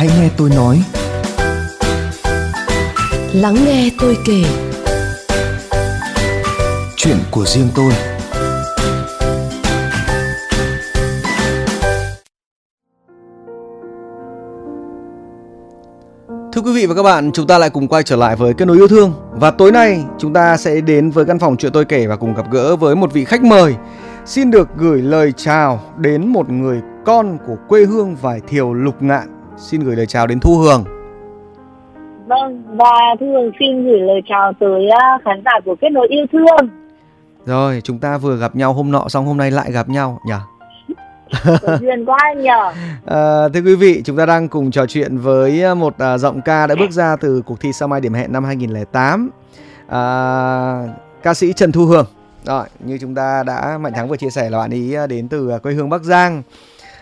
Hãy nghe tôi nói. Lắng nghe tôi kể. Chuyện của riêng tôi. Thưa quý vị và các bạn, chúng ta lại cùng quay trở lại với kết nối yêu thương và tối nay chúng ta sẽ đến với căn phòng chuyện tôi kể và cùng gặp gỡ với một vị khách mời. Xin được gửi lời chào đến một người con của quê hương vải thiều lục ngạn. Xin gửi lời chào đến Thu Hường. Vâng, và Thu Hường xin gửi lời chào tới à, khán giả của Kết nối yêu thương. Rồi, chúng ta vừa gặp nhau hôm nọ xong hôm nay lại gặp nhau nhỉ? duyên quá anh nhờ. À, thưa quý vị, chúng ta đang cùng trò chuyện với một à, giọng ca đã bước ra từ cuộc thi Sao Mai Điểm Hẹn năm 2008. À, ca sĩ Trần Thu Hường. Rồi, như chúng ta đã Mạnh Thắng vừa chia sẻ là bạn ý à, đến từ quê hương Bắc Giang.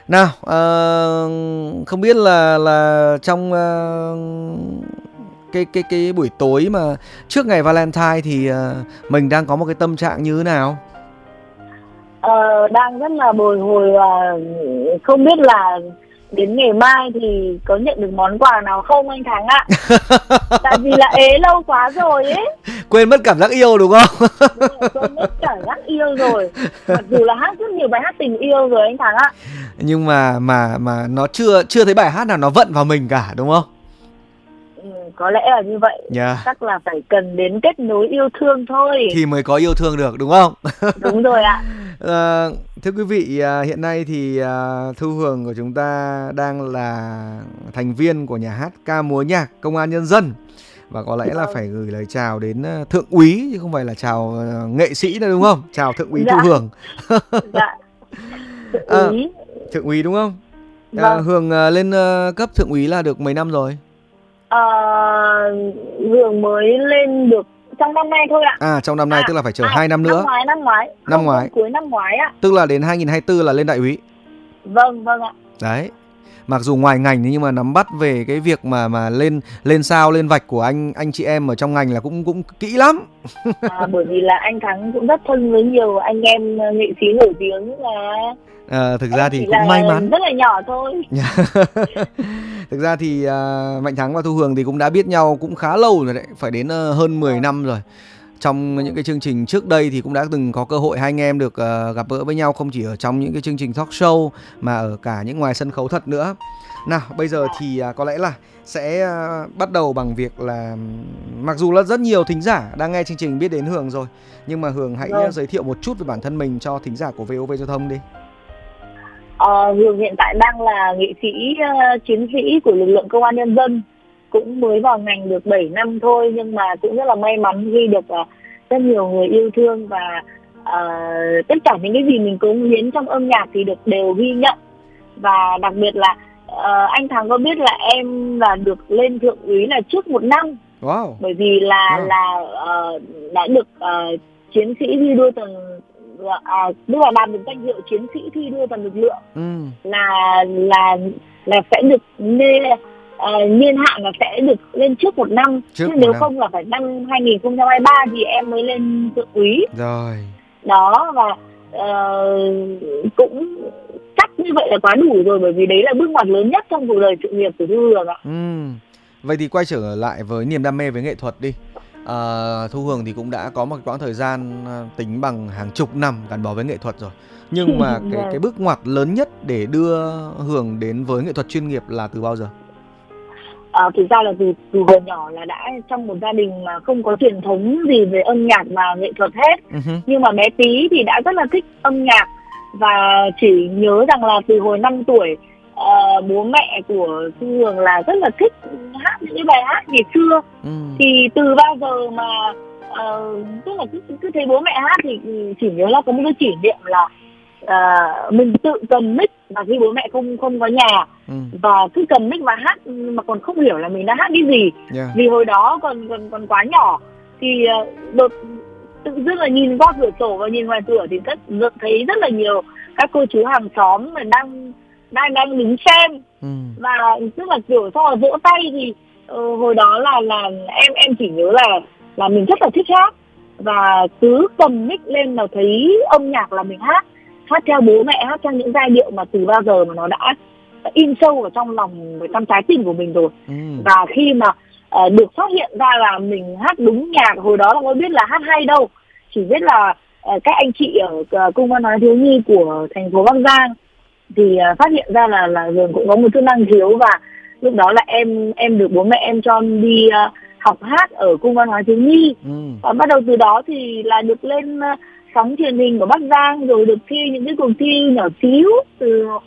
Nào, uh, không biết là là trong uh, cái cái cái buổi tối mà trước ngày Valentine thì uh, mình đang có một cái tâm trạng như thế nào? Ờ, đang rất là bồi hồi và không biết là đến ngày mai thì có nhận được món quà nào không anh Thắng ạ? Tại vì là ế lâu quá rồi ấy. Quên mất cảm giác yêu đúng không? Quên mất cảm giác yêu rồi. Mặc dù là hát rất nhiều bài hát tình yêu rồi anh Thắng ạ. Nhưng mà mà mà nó chưa chưa thấy bài hát nào nó vận vào mình cả đúng không? Có lẽ là như vậy. Yeah. chắc là phải cần đến kết nối yêu thương thôi. Thì mới có yêu thương được đúng không? Đúng rồi ạ. À, thưa quý vị à, hiện nay thì à, thu hường của chúng ta đang là thành viên của nhà hát ca múa nhạc công an nhân dân. Và có lẽ là phải gửi lời chào đến thượng úy chứ không phải là chào nghệ sĩ đâu đúng không? Chào thượng úy dạ. thu hường. Dạ. Thượng úy. À, thượng úy đúng không? Vâng. à, hường lên cấp thượng úy là được mấy năm rồi uh, mới lên được trong năm nay thôi ạ. À trong năm nay à, tức là phải chờ à, 2 năm nữa. Năm ngoái năm ngoái. Năm ngoái. Cuối năm ngoái ạ. Tức là đến 2024 là lên đại úy. Vâng vâng ạ. Đấy. Mặc dù ngoài ngành nhưng mà nắm bắt về cái việc mà mà lên lên sao lên vạch của anh anh chị em ở trong ngành là cũng cũng kỹ lắm. à, bởi vì là anh Thắng cũng rất thân với nhiều anh em nghệ sĩ nổi tiếng là À, thực ra thì cũng may mắn. rất là nhỏ thôi. Thực ra thì uh, mạnh thắng và thu hường thì cũng đã biết nhau cũng khá lâu rồi đấy phải đến uh, hơn 10 năm rồi trong những cái chương trình trước đây thì cũng đã từng có cơ hội hai anh em được uh, gặp gỡ với nhau không chỉ ở trong những cái chương trình talk show mà ở cả những ngoài sân khấu thật nữa. Nào bây giờ thì uh, có lẽ là sẽ uh, bắt đầu bằng việc là mặc dù là rất nhiều thính giả đang nghe chương trình biết đến hường rồi nhưng mà hường hãy uh, giới thiệu một chút về bản thân mình cho thính giả của vov giao thông đi. Uh, Hường hiện tại đang là nghệ sĩ uh, chiến sĩ của lực lượng công an nhân dân cũng mới vào ngành được 7 năm thôi nhưng mà cũng rất là may mắn khi được uh, rất nhiều người yêu thương và uh, tất cả những cái gì mình cống hiến trong âm nhạc thì được đều ghi nhận và đặc biệt là uh, anh Thắng có biết là em là được lên thượng úy là trước một năm wow. bởi vì là wow. là uh, đã được uh, chiến sĩ thi đua tầng à, tức là đạt được danh hiệu chiến sĩ thi đua toàn lực lượng ừ. là là là sẽ được nên uh, niên hạn là sẽ được lên trước một năm trước chứ nếu năm. không là phải năm 2023 thì em mới lên thượng úy rồi đó và uh, cũng chắc như vậy là quá đủ rồi bởi vì đấy là bước ngoặt lớn nhất trong cuộc đời sự nghiệp của Thu Hường ạ. Ừ. Vậy thì quay trở lại với niềm đam mê với nghệ thuật đi à, Thu Hường thì cũng đã có một quãng thời gian tính bằng hàng chục năm gắn bó với nghệ thuật rồi nhưng mà cái cái bước ngoặt lớn nhất để đưa Hường đến với nghệ thuật chuyên nghiệp là từ bao giờ? À, thực ra là từ từ hồi nhỏ là đã trong một gia đình mà không có truyền thống gì về âm nhạc và nghệ thuật hết uh-huh. nhưng mà bé tí thì đã rất là thích âm nhạc và chỉ nhớ rằng là từ hồi 5 tuổi uh, bố mẹ của Thu Hường là rất là thích hát những bài hát ngày xưa ừ. thì từ bao giờ mà uh, tức là cứ, cứ thấy bố mẹ hát thì chỉ nhớ là có một cái kỷ niệm là uh, mình tự cầm mic và khi bố mẹ không không có nhà ừ. và cứ cầm mic và hát mà còn không hiểu là mình đã hát cái gì yeah. vì hồi đó còn còn còn quá nhỏ thì uh, đột tự dưng là nhìn qua cửa sổ và nhìn ngoài cửa thì rất thấy rất là nhiều các cô chú hàng xóm mà đang đang đang đứng xem ừ. và tức là kiểu sau là vỗ tay thì uh, hồi đó là là em em chỉ nhớ là là mình rất là thích hát và cứ cầm mic lên là thấy âm nhạc là mình hát hát theo bố mẹ hát theo những giai điệu mà từ bao giờ mà nó đã in sâu vào trong lòng trong trái tim của mình rồi ừ. và khi mà uh, được phát hiện ra là mình hát đúng nhạc hồi đó là không biết là hát hay đâu chỉ biết là uh, các anh chị ở uh, cung văn hóa thiếu nhi của thành phố bắc giang thì uh, phát hiện ra là là hường cũng có một chút năng khiếu và lúc đó là em em được bố mẹ em cho đi uh, học hát ở cung văn hóa thiếu nhi Ừ. và bắt đầu từ đó thì là được lên uh, sóng truyền hình của bắc giang rồi được thi những cái cuộc thi nhỏ xíu từ uh,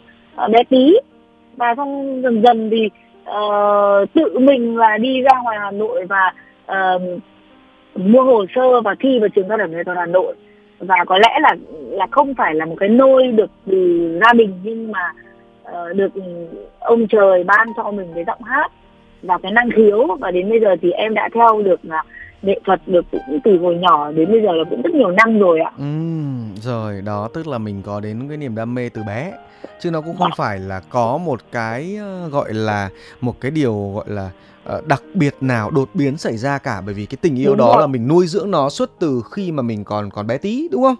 bé tí. Và xong dần dần thì uh, tự mình là đi ra ngoài hà nội và uh, mua hồ sơ và thi vào trường cao đẳng nghệ thuật hà nội. Và có lẽ là là không phải là một cái nôi được từ gia đình nhưng mà uh, được ông trời ban cho mình cái giọng hát và cái năng khiếu. Và đến bây giờ thì em đã theo được là nghệ thuật được cũng từ hồi nhỏ đến bây giờ là cũng rất nhiều năm rồi ạ. Ừ, rồi đó tức là mình có đến cái niềm đam mê từ bé chứ nó cũng không phải là có một cái ờ, gọi là một cái điều gọi là ờ, đặc biệt nào đột biến xảy ra cả bởi vì cái tình yêu Đúng đó rồi. là mình nuôi dưỡng nó suốt từ khi mà mình còn còn bé tí đúng không?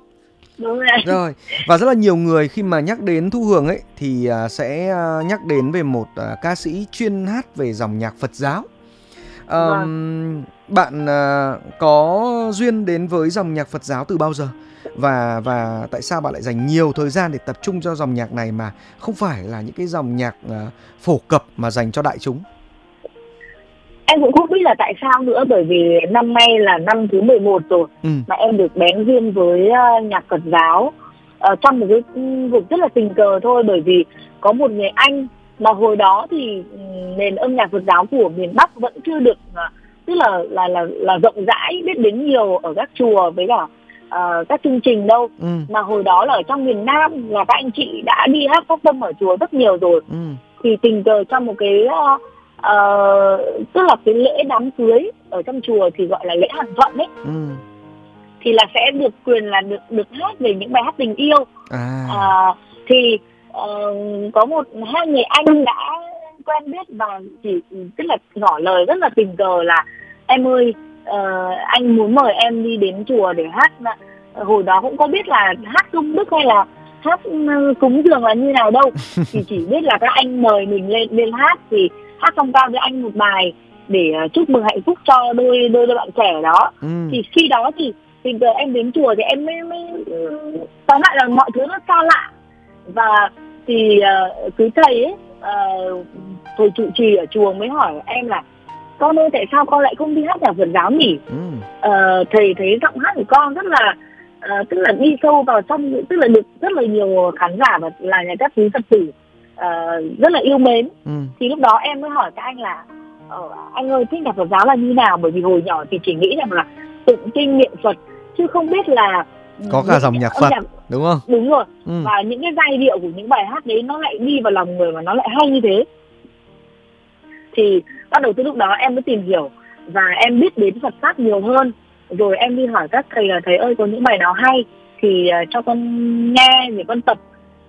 Đúng rồi. Rồi và rất là nhiều người khi mà nhắc đến Thu Hường ấy thì à, sẽ à, nhắc đến về một à, ca sĩ chuyên hát về dòng nhạc Phật giáo. Ờm, Bạn à, có duyên đến với dòng nhạc Phật giáo từ bao giờ? Và và tại sao bạn lại dành nhiều thời gian để tập trung cho dòng nhạc này mà không phải là những cái dòng nhạc à, phổ cập mà dành cho đại chúng? Em cũng không biết là tại sao nữa bởi vì năm nay là năm thứ 11 rồi Ừ. mà em được bén duyên với uh, nhạc Phật giáo Ờ, trong một cái vực rất là tình cờ thôi bởi vì có một người anh mà hồi đó thì ừm, nền âm nhạc Phật giáo của miền Bắc vẫn chưa được ờ, tức là là là là rộng rãi biết đến nhiều ở các chùa với cả ờ, các chương trình đâu Ừ. mà hồi đó là ở trong miền Nam là các anh chị đã đi hát phát tâm ở chùa rất nhiều rồi Ừ. thì tình cờ trong một cái ờ, ờ, tức là cái lễ đám cưới ở trong chùa thì gọi là lễ hàng thuận ấy Ừ. thì là sẽ được quyền là được được hát về những bài hát tình yêu À. à, thì ờ, có một hai người anh đã quen biết và chỉ tức là ngỏ lời rất là tình cờ là em ơi ờ, anh muốn mời em đi đến chùa để hát hồi đó cũng có biết là hát công đức hay là hát ừ, cúng dường là như nào đâu. Thì chỉ biết là các anh mời mình lên lên hát thì hát xong cao với anh một bài để ờ, chúc mừng hạnh phúc cho đôi đôi đôi bạn trẻ đó. Ừ. thì khi đó thì tình cờ em đến chùa thì em mới, mới ừ, tóm lại là mọi thứ nó xa lạ và thì uh, cứ thầy ấy uh, thầy trụ trì ở chùa mới hỏi em là con ơi tại sao con lại không đi hát nhạc Phật giáo nhỉ Ừ. Ờ, thầy thấy giọng hát của con rất là ờ, tức là đi sâu vào trong tức là được rất là nhiều khán giả và là nhà các quý phật tử ờ, rất là yêu mến Ừ. thì lúc đó em mới hỏi các anh là ờ, anh ơi thích nhạc Phật giáo là như nào bởi vì hồi nhỏ thì chỉ nghĩ rằng là tụng kinh niệm Phật chứ không biết là Có cả dòng nhạc Phật. Đúng không? đúng rồi Ừ. và những cái giai điệu của những bài hát đấy nó lại đi vào lòng người và nó lại hay như thế thì bắt đầu từ lúc đó em mới tìm hiểu và em biết đến Phật pháp nhiều hơn rồi em đi hỏi các thầy là thầy ơi có những bài nào hay thì ờ, cho con nghe để con tập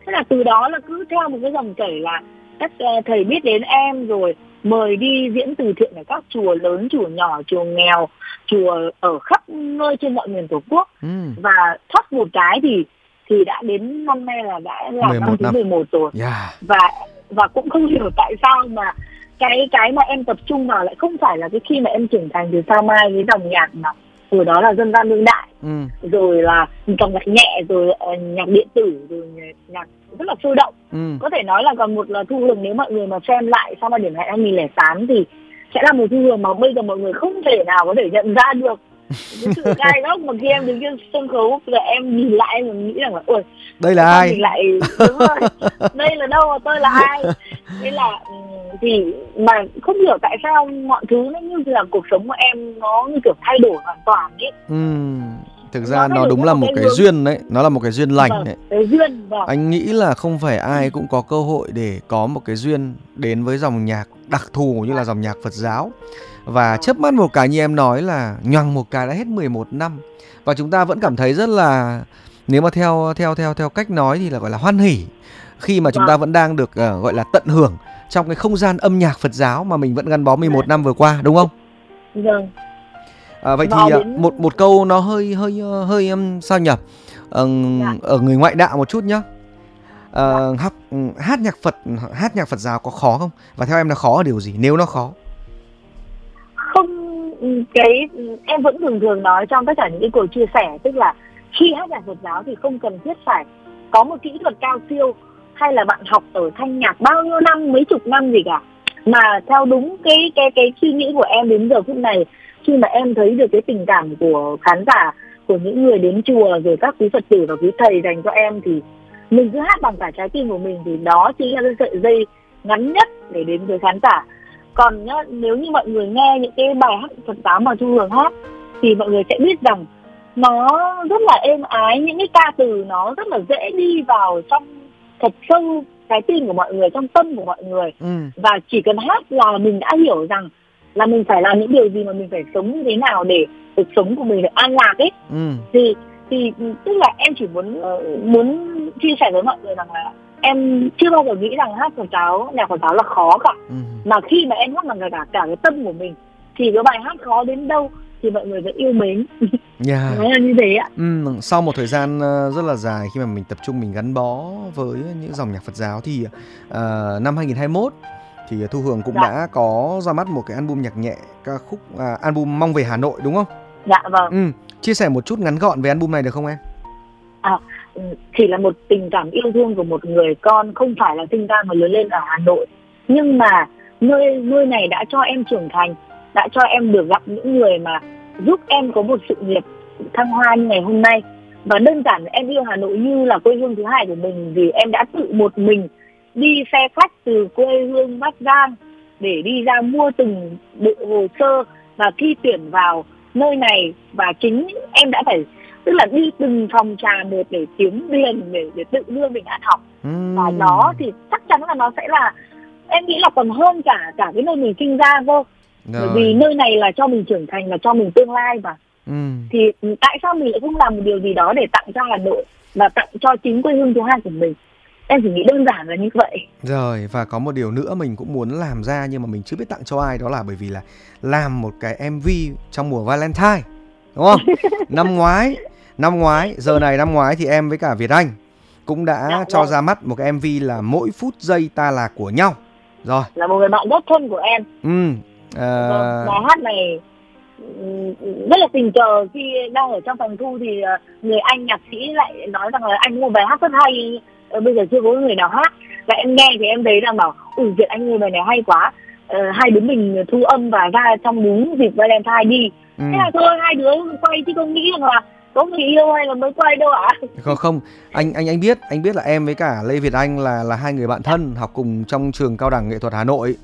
thế là từ đó là cứ theo một cái dòng chảy là các ờ, thầy biết đến em rồi mời đi diễn từ thiện ở các chùa lớn chùa nhỏ chùa nghèo chùa ở khắp nơi trên mọi miền tổ quốc Ừ. và thoát một cái thì thì đã đến năm nay là đã là 11 năm thứ năm. 11 rồi Yeah. và và cũng không hiểu tại sao mà cái cái mà em tập trung vào lại không phải là cái khi mà em trưởng thành từ sao mai cái dòng nhạc mà hồi đó là dân gian đương đại Ừ. rồi là dòng nhạc nhẹ rồi ờ, nhạc điện tử rồi nhạc- rất là sôi động Ừ. có thể nói là còn một là thu hường nếu mọi người mà xem lại sau mà điểm hẹn 2008 thì sẽ là một thu hường mà bây giờ mọi người không thể nào có thể nhận ra được cái sự gai góc mà khi em đứng trên sân khấu là em nhìn lại em nghĩ rằng là ôi Đây là ai? mình lại đúng rồi đây là đâu tôi là ai thế là ừ, thì mà không hiểu tại sao mọi thứ nó như là cuộc sống của em nó như kiểu thay đổi hoàn toàn ấy Ừ. Thực Nó ra nó đổi đúng là một cái hướng. duyên đấy, nó là một cái duyên lành vâng, đấy. cái duyên vâng Anh nghĩ là không phải ai cũng có cơ hội để có một cái duyên đến với dòng nhạc đặc thù như là dòng nhạc Phật giáo. Và chớp mắt một cái như em nói là nhoằng một cái đã hết 11 năm. Và chúng ta vẫn cảm thấy rất là nếu mà theo theo theo theo cách nói thì là gọi là hoan hỉ khi mà chúng ta Vâng. vẫn đang được ờ, gọi là tận hưởng trong cái không gian âm nhạc Phật giáo mà mình vẫn gắn bó 11 Dạ. năm vừa qua đúng không? vâng À, vậy thì à, đến- một một câu nó hơi hơi ờ, hơi sao nhỉ? Ờ, Dạ. ở người ngoại đạo một chút nhá. uh, học ừ, hát nhạc Phật hát nhạc Phật giáo có khó không và theo em là khó ở điều gì nếu nó khó không cái em vẫn thường thường nói trong tất cả những cái cuộc chia sẻ tức là khi hát nhạc Phật giáo thì không cần thiết phải có một kỹ thuật cao siêu hay là bạn học ở thanh nhạc bao nhiêu năm mấy chục năm gì cả mà theo đúng cái cái cái suy nghĩ của em đến giờ phút này khi mà em thấy được cái tình cảm của khán giả của những người đến chùa rồi các quý phật tử và quý thầy dành cho em thì mình cứ hát bằng cả trái tim của mình thì đó chính là cái sợi dây ngắn nhất để đến với khán giả còn nhá, nếu như mọi người nghe những cái bài hát Phật giáo mà Thu Hường hát thì mọi người sẽ biết rằng nó rất là êm ái những cái ca từ nó rất là dễ đi vào trong thật sâu trái tim của mọi người trong tâm của mọi người ừ. và chỉ cần hát là mình đã hiểu rằng là mình phải làm những điều gì mà mình phải sống như thế nào để cuộc sống của mình được an lạc ấy ừ. thì thì tức là em chỉ muốn uh, muốn chia sẻ với mọi người rằng là em chưa bao giờ nghĩ rằng hát Phật giáo nhạc Phật giáo là khó cả ừ. mà khi mà em hát bằng cả cả cái tâm của mình thì cái bài hát khó đến đâu thì mọi người vẫn yêu mến yeah. nó là như thế ạ ừ, sau một thời gian ờ, rất là dài khi mà mình tập trung mình gắn bó với những dòng nhạc Phật giáo thì uh, năm 2021 thì Thu Hường cũng dạ. đã có ra mắt một cái album nhạc nhẹ ca khúc uh, album Mong về Hà Nội đúng không? Dạ vâng. Ừ. Chia sẻ một chút ngắn gọn về album này được không em? À, ừ, chỉ là một tình cảm yêu thương của một người con không phải là sinh ra mà lớn lên ở Hà Nội nhưng mà nơi nơi này đã cho em trưởng thành đã cho em được gặp những người mà giúp em có một sự nghiệp thăng hoa như ngày hôm nay và đơn giản em yêu Hà Nội như là quê hương thứ hai của mình vì em đã tự một mình đi xe khách từ quê hương Bắc Giang để đi ra mua từng bộ hồ sơ và thi tuyển vào nơi này. Và chính em đã phải tức là đi từng phòng trà một để kiếm tiền để để tự đưa mình ăn học. Uhm. và đó thì chắc chắn là nó sẽ là em nghĩ là còn hơn cả cả cái nơi mình sinh ra vô bởi vì nơi này là cho mình trưởng thành là cho mình tương lai mà. Ừ. thì tại sao mình lại không làm một điều gì đó để tặng cho Hà Nội và tặng cho chính quê hương thứ hai của mình em chỉ nghĩ đơn giản là như vậy. Rồi và có một điều nữa mình cũng muốn làm ra nhưng mà mình chưa biết tặng cho ai đó là bởi vì là làm một cái MV trong mùa Valentine đúng không? Năm ngoái năm ngoái giờ này năm ngoái thì em với cả Việt Anh cũng đã dạ, cho vâng. ra mắt một cái MV là mỗi phút giây ta là của nhau. Rồi. Là một người bạn rất thân của em. Ừ à... bài hát này rất là tình cờ khi đang ở trong phòng thu thì ờ, người anh nhạc sĩ lại nói rằng là anh một bài hát rất hay bây giờ chưa có người nào hát. Và em nghe thì em thấy rằng bảo ui việt anh ơi bài này hay quá. Uh, hai đứa mình thu âm và ra trong đúng dịp valentine đi. Ừ. thế là thôi hai đứa quay chứ không nghĩ rằng là có người yêu hay là mới quay đâu ạ. Không không. Anh anh anh biết anh biết là em với cả lê việt anh là là hai người bạn thân học cùng trong trường cao đẳng nghệ thuật hà nội.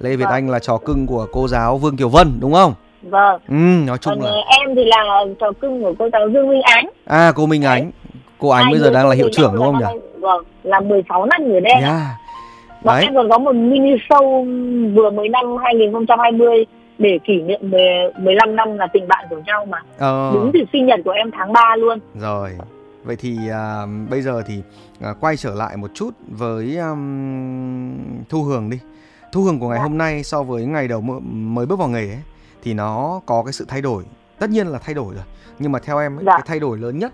Lê việt vâng. anh là trò cưng của cô giáo vương kiều vân đúng không? Vâng. Ừ nói chung Còn là em thì là trò cưng của cô giáo dương minh ánh. À cô minh ánh. Cô ánh bây giờ đang là hiệu trưởng đúng không nhỉ vâng là 16 năm người đen yeah. Và Đấy. em còn có một mini show vừa mới năm 2020 để kỷ niệm 10, 15 năm là tình bạn của nhau mà. Ờ. Đúng từ sinh nhật của em tháng 3 luôn. Rồi. Vậy thì à, bây giờ thì à, quay trở lại một chút với um, Thu Hường đi. Thu Hường của ngày dạ. hôm nay so với ngày đầu mới bước vào nghề ấy thì nó có cái sự thay đổi. Tất nhiên là thay đổi rồi. Nhưng mà theo em ấy, dạ. cái thay đổi lớn nhất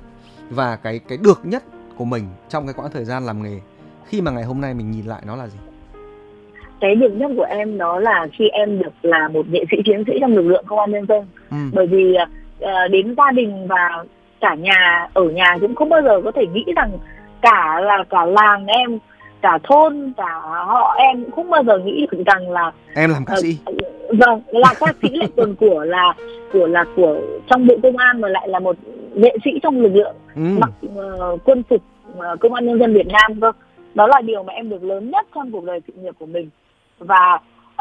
và cái cái được nhất của mình trong cái quãng thời gian làm nghề khi mà ngày hôm nay mình nhìn lại nó là gì? cái điểm nhất của em đó là khi em được là một nghệ sĩ chiến sĩ trong lực lượng công an nhân dân ừ. bởi vì uh, đến gia đình và cả nhà ở nhà cũng không bao giờ có thể nghĩ rằng cả là cả làng em cả thôn cả họ em cũng không bao giờ nghĩ được rằng là em làm ca sĩ uh, vâng là ca sĩ lại còn của là của là của trong bộ công an mà lại là một nghệ sĩ trong lực lượng ừ. mặc uh, quân phục uh, công an nhân dân Việt Nam cơ đó là điều mà em được lớn nhất trong cuộc đời sự nghiệp của mình và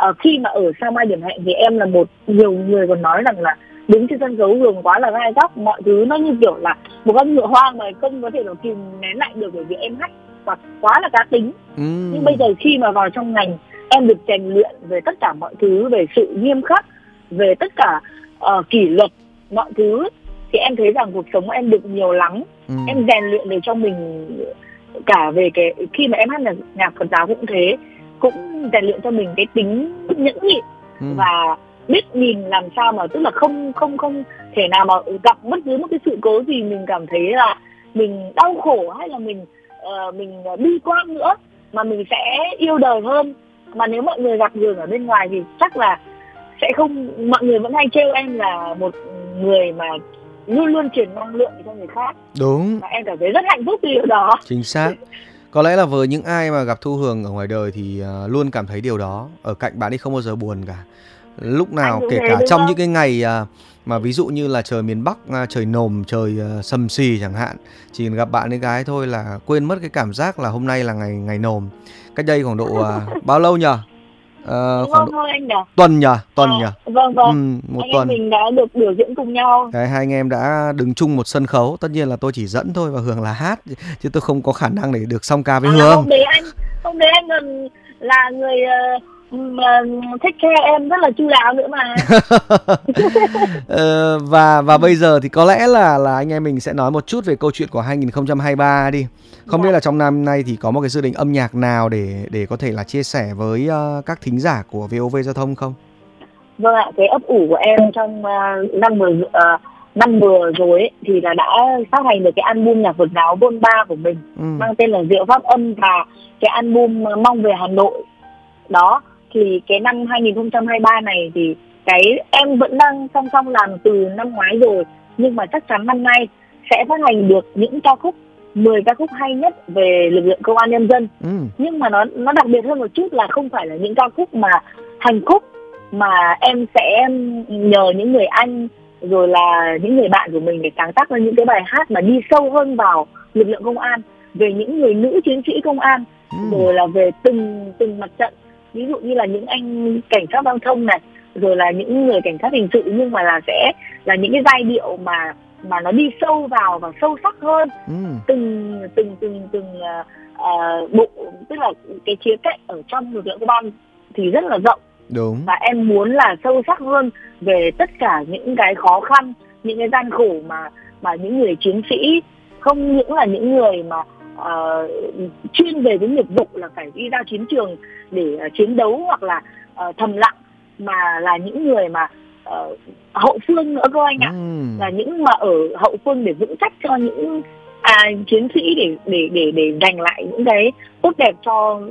uh, khi mà ở sao mai điểm hẹn thì em là một nhiều người còn nói rằng là đứng trên sân khấu hường quá là gai góc mọi thứ nó như kiểu là một con ngựa hoang mà không có thể nào kìm nén lại được bởi vì em hát và quá là cá tính ừ. nhưng bây giờ khi mà vào trong ngành em được rèn luyện về tất cả mọi thứ về sự nghiêm khắc về tất cả uh, kỷ luật mọi thứ thì em thấy rằng cuộc sống em được nhiều lắm ừ. em rèn luyện được cho mình cả về cái khi mà em hát nhạc, nhạc Phật giáo cũng thế cũng rèn luyện cho mình cái tính nhẫn nhịn ừ. và biết nhìn làm sao mà tức là không không không thể nào mà gặp bất cứ một cái sự cố gì mình cảm thấy là mình đau khổ hay là mình uh, mình bi quan nữa mà mình sẽ yêu đời hơn mà nếu mọi người gặp Hường ở bên ngoài thì chắc là sẽ không mọi người vẫn hay trêu em là một người mà luôn luôn truyền năng lượng cho người khác. Đúng. Và em cảm thấy rất hạnh phúc vì điều đó. Chính xác. Có lẽ là với những ai mà gặp thu hường ở ngoài đời thì uh, luôn cảm thấy điều đó. Ở cạnh bạn ấy không bao giờ buồn cả. Lúc nào kể cả trong không? những cái ngày uh, mà ví dụ như là trời miền Bắc uh, trời nồm trời sầm xì chẳng hạn chỉ cần gặp bạn ấy gái thôi là quên mất cái cảm giác là hôm nay là ngày ngày nồm. Cách đây khoảng độ bao lâu nhỉ Uh, khoảng vâng, độ... anh nhỉ? tuần nhỉ? Tuần à, nhỉ? vâng vâng. Ừ, một anh tuần. mình đã được biểu diễn cùng nhau. Đấy, hai anh em đã đứng chung một sân khấu. Tất nhiên là tôi chỉ dẫn thôi và hường là hát chứ tôi không có khả năng để được song ca với à, hương hôm đấy anh hôm đấy anh còn là người uh, mà thích care em rất là chu đáo nữa mà ờ, và và bây giờ thì có lẽ là là anh em mình sẽ nói một chút về câu chuyện của 2023 đi không dạ. biết là trong năm nay thì có một cái dự định âm nhạc nào để để có thể là chia sẻ với uh, các thính giả của VOV giao thông không vâng ạ cái ấp ủ của em trong uh, năm vừa uh, năm vừa rồi ấy, thì là đã phát hành được cái album nhạc Phật giáo Bôn Ba của mình ừ. mang tên là Diệu Pháp Âm và cái album Mong về Hà Nội đó thì cái năm 2023 này thì cái em vẫn đang song song làm từ năm ngoái rồi nhưng mà chắc chắn năm nay sẽ phát hành được những ca khúc 10 ca khúc hay nhất về lực lượng công an nhân dân ừ. nhưng mà nó nó đặc biệt hơn một chút là không phải là những ca khúc mà thành khúc mà em sẽ nhờ những người anh rồi là những người bạn của mình để sáng tác ra những cái bài hát mà đi sâu hơn vào lực lượng công an về những người nữ chiến sĩ công an ừ. rồi là về từng từng mặt trận ví dụ như là những anh cảnh sát giao thông này rồi là những người cảnh sát hình sự nhưng mà là sẽ là những cái giai điệu mà mà nó đi sâu vào và sâu sắc hơn. Ừ. từng từng từng từng uh, bộ tức là cái khía cạnh ở trong lực lượng công an thì rất là rộng. Đúng. Và em muốn là sâu sắc hơn về tất cả những cái khó khăn những cái gian khổ mà mà những người chiến sĩ không những là những người mà uh, chuyên về cái nghiệp vụ là phải đi ra chiến trường để uh, chiến đấu hoặc là uh, thầm lặng mà là những người mà uh, hậu phương nữa cơ anh ạ ừ. là những mà ở hậu phương để vững chắc cho những à, chiến sĩ để để để để giành lại những cái tốt đẹp cho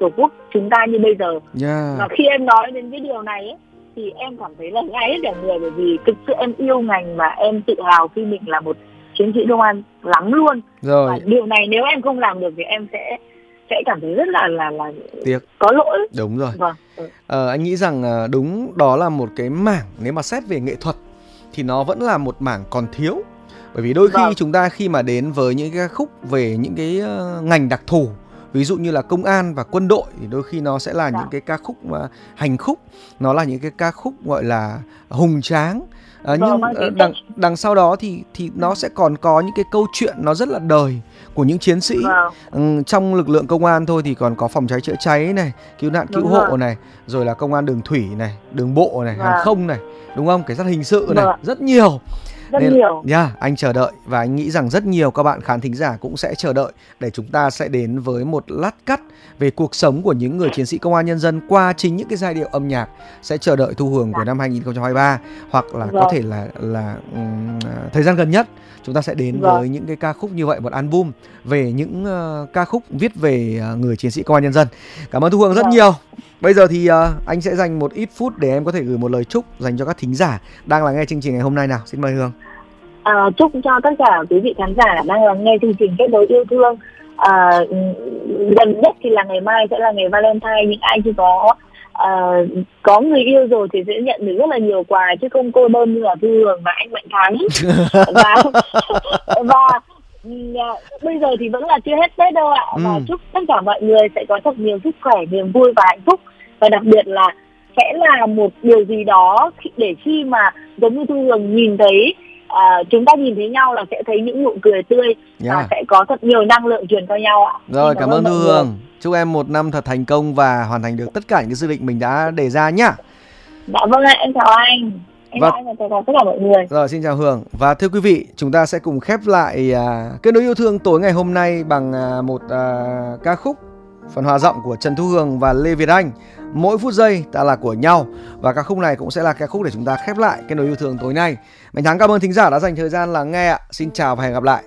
tổ quốc chúng ta như bây giờ yeah. và khi em nói đến cái điều này ấy, thì em cảm thấy là ngay hết cả người bởi vì thực sự em yêu ngành và em tự hào khi mình là một chiến sĩ công an lắm luôn. Rồi. Và điều này nếu em không làm được thì em sẽ sẽ cảm thấy rất là là là tiếc. có lỗi. Đúng rồi. Vâng ờ, anh nghĩ rằng à, đúng đó là một cái mảng nếu mà xét về nghệ thuật thì nó vẫn là một mảng còn thiếu. Bởi vì đôi khi vâng. chúng ta khi mà đến với những cái khúc về những cái ờ, ngành đặc thù ví dụ như là công an và quân đội thì đôi khi nó sẽ là dạ. những cái ca khúc mà hành khúc nó là những cái ca khúc gọi là hùng tráng à, nhưng vâng, đằng đằng sau đó thì thì nó sẽ còn có những cái câu chuyện nó rất là đời của những chiến sĩ vâng. ừ, trong lực lượng công an thôi thì còn có phòng cháy chữa cháy này cứu nạn cứu hộ rồi. này rồi là công an đường thủy này đường bộ này vâng. hàng không này đúng không cảnh sát hình sự này vâng. rất nhiều rất Nên, nhiều. Yeah, anh chờ đợi và anh nghĩ rằng rất nhiều các bạn khán thính giả cũng sẽ chờ đợi để chúng ta sẽ đến với một lát cắt về cuộc sống của những người chiến sĩ công an nhân dân qua chính những cái giai điệu âm nhạc sẽ chờ đợi thu hưởng của năm 2023 hoặc là vâng. có thể là là um, thời gian gần nhất chúng ta sẽ đến vâng. với những cái ca khúc như vậy một album về những uh, ca khúc viết về uh, người chiến sĩ công an nhân dân. Cảm ơn Thu Hương rất vâng. nhiều. Bây giờ thì uh, anh sẽ dành một ít phút để em có thể gửi một lời chúc dành cho các thính giả đang lắng nghe chương trình ngày hôm nay nào. Xin mời Hương. À, chúc cho tất cả quý vị khán giả đang lắng nghe chương trình kết nối yêu thương. À, gần nhất thì là ngày mai sẽ là ngày Valentine những ai chưa có uh, có người yêu rồi thì sẽ nhận được rất là nhiều quà chứ không cô đơn như là Hường và anh Mạnh Thắng và và bây giờ thì vẫn là chưa hết Tết đâu ạ ừ. và chúc tất cả mọi người sẽ có thật nhiều sức khỏe niềm vui và hạnh phúc và đặc biệt là sẽ là một điều gì đó để khi mà giống như Thu Hường nhìn thấy à, chúng ta nhìn thấy nhau là sẽ thấy những nụ cười tươi yeah. và sẽ có thật nhiều năng lượng truyền cho nhau ạ. Rồi cảm, cảm ơn Thu Hương. Chúc em một năm thật thành công và hoàn thành được tất cả những cái dự định mình đã đề ra nhá. Dạ vâng ạ, em chào anh. Em và... chào anh và tất cả mọi người. Rồi xin chào Hương. Và thưa quý vị, chúng ta sẽ cùng khép lại à, kết nối yêu thương tối ngày hôm nay bằng à, một à, ca khúc phần hòa giọng của Trần Thu Hương và Lê Việt Anh. Mỗi phút giây ta là của nhau và ca khúc này cũng sẽ là ca khúc để chúng ta khép lại kết nối yêu thương tối nay. Mạnh Thắng cảm ơn thính giả đã dành thời gian lắng nghe ạ. Xin chào và hẹn gặp lại.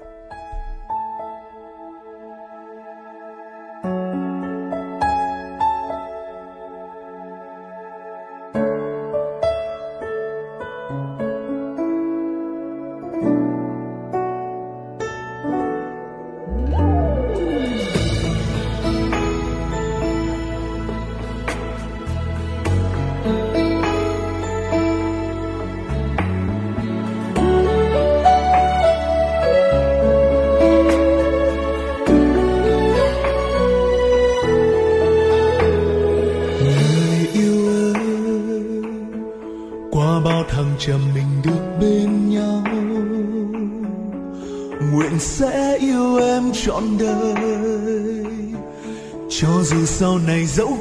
dù sau này dẫu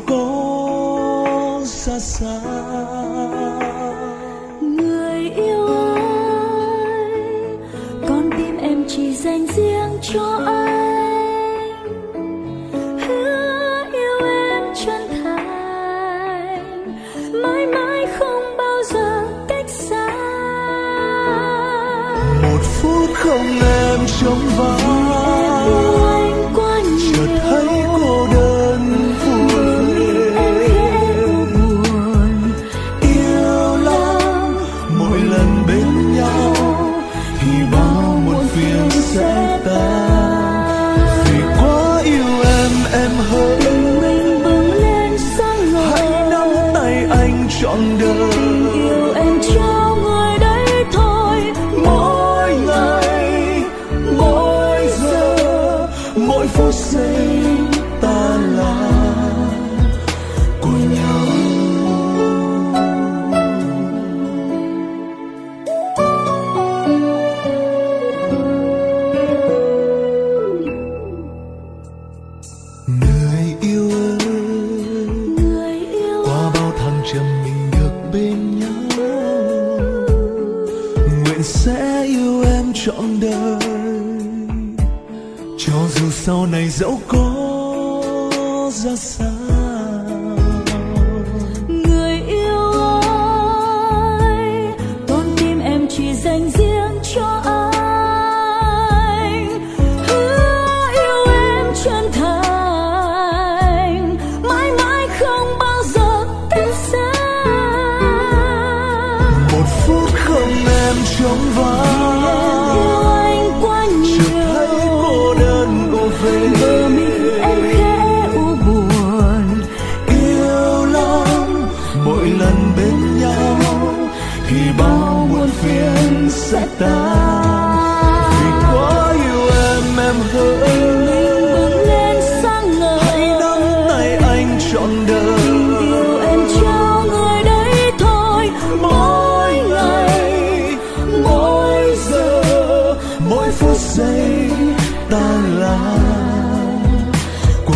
Của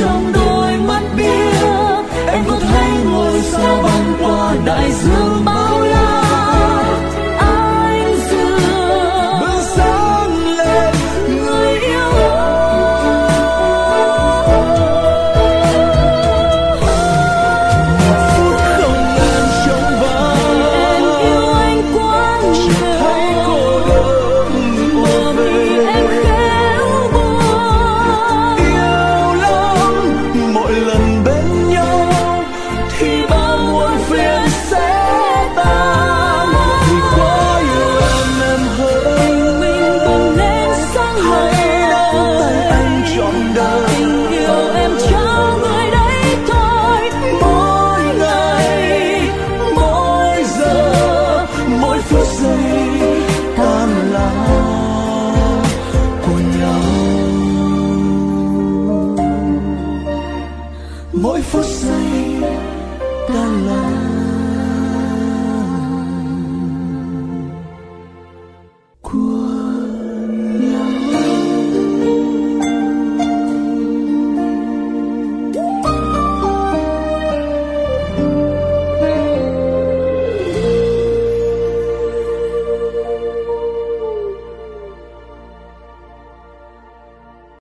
nhau. 懂得